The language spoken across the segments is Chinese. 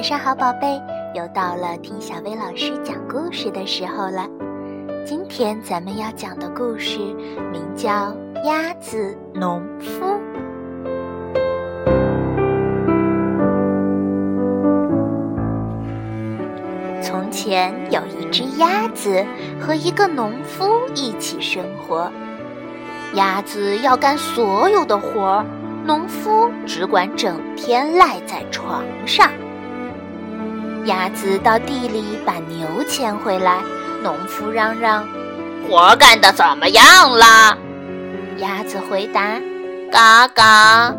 晚上好，宝贝，又到了听小薇老师讲故事的时候了。今天咱们要讲的故事名叫《鸭子农夫》。从前有一只鸭子和一个农夫一起生活，鸭子要干所有的活儿。农夫只管整天赖在床上。鸭子到地里把牛牵回来，农夫嚷嚷：“活干的怎么样了？”鸭子回答：“嘎嘎。”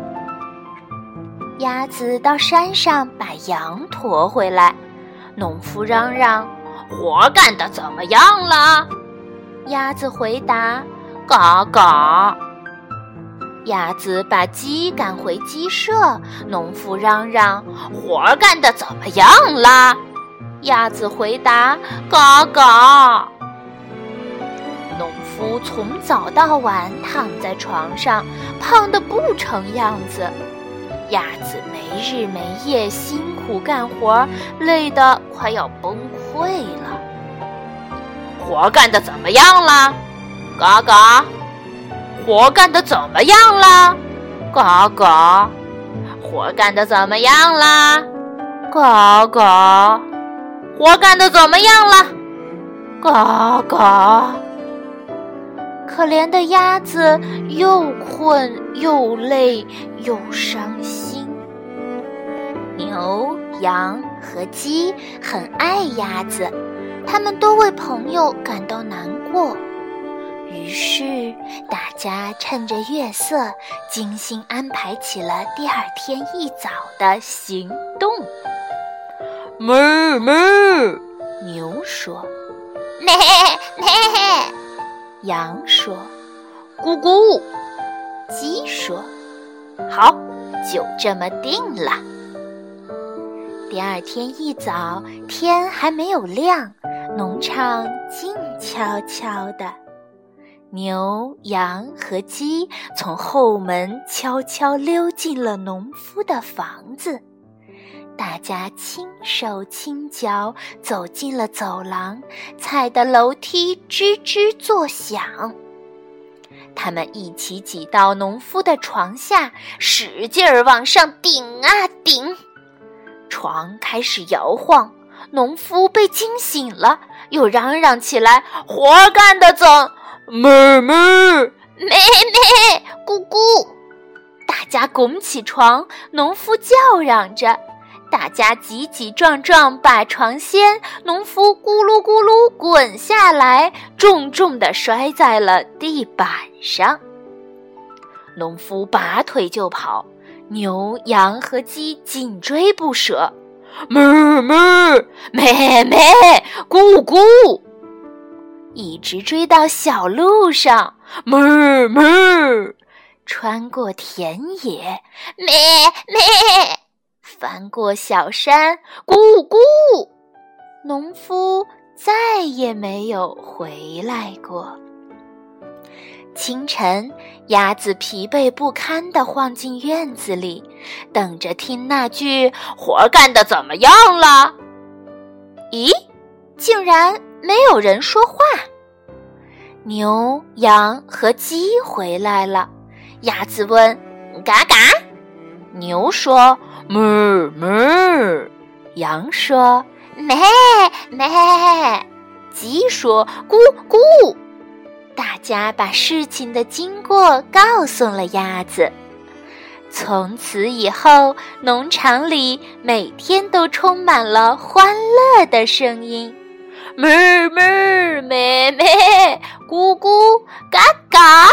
鸭子到山上把羊驮回来，农夫嚷嚷：“活干的怎么样了？”鸭子回答：“嘎嘎。”鸭子把鸡赶回鸡舍，农夫嚷嚷：“活干的怎么样了？”鸭子回答：“嘎嘎。”农夫从早到晚躺在床上，胖得不成样子。鸭子没日没夜辛苦干活，累得快要崩溃了。活干的怎么样了？嘎嘎。活干的怎么样了？嘎嘎！活干的怎么样了？嘎嘎！活干的怎么样了？嘎嘎！可怜的鸭子又困又累又伤心。牛、羊和鸡很爱鸭子，他们都为朋友感到难过。于是，大家趁着月色，精心安排起了第二天一早的行动。哞哞，牛说：“咩咩。”羊说：“咕咕。”鸡说：“好，就这么定了。”第二天一早，天还没有亮，农场静悄悄的。牛、羊和鸡从后门悄悄溜进了农夫的房子，大家轻手轻脚走进了走廊，踩的楼梯吱吱作响。他们一起挤到农夫的床下，使劲儿往上顶啊顶，床开始摇晃。农夫被惊醒了，又嚷嚷起来：“活干的怎？” 妹妹，妹妹，咕咕！大家拱起床，农夫叫嚷着，大家挤挤撞撞把床掀，农夫咕噜咕噜滚下来，重重的摔在了地板上。农夫拔腿就跑，牛、羊和鸡紧追不舍。妹妹，妹妹，咕咕！一直追到小路上，哞哞，穿过田野，咩咩，翻过小山，咕咕。农夫再也没有回来过。清晨，鸭子疲惫不堪地晃进院子里，等着听那句“活干的怎么样了”。竟然。没有人说话。牛、羊和鸡回来了。鸭子问：“嘎嘎。”牛说：“哞哞。”羊说：“咩咩。”鸡说：“咕咕。”大家把事情的经过告诉了鸭子。从此以后，农场里每天都充满了欢乐的声音。妹妹，妹妹，咕咕，嘎嘎。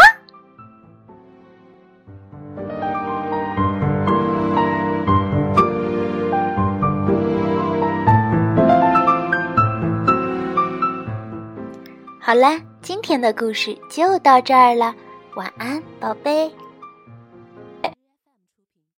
好了，今天的故事就到这儿了，晚安，宝贝。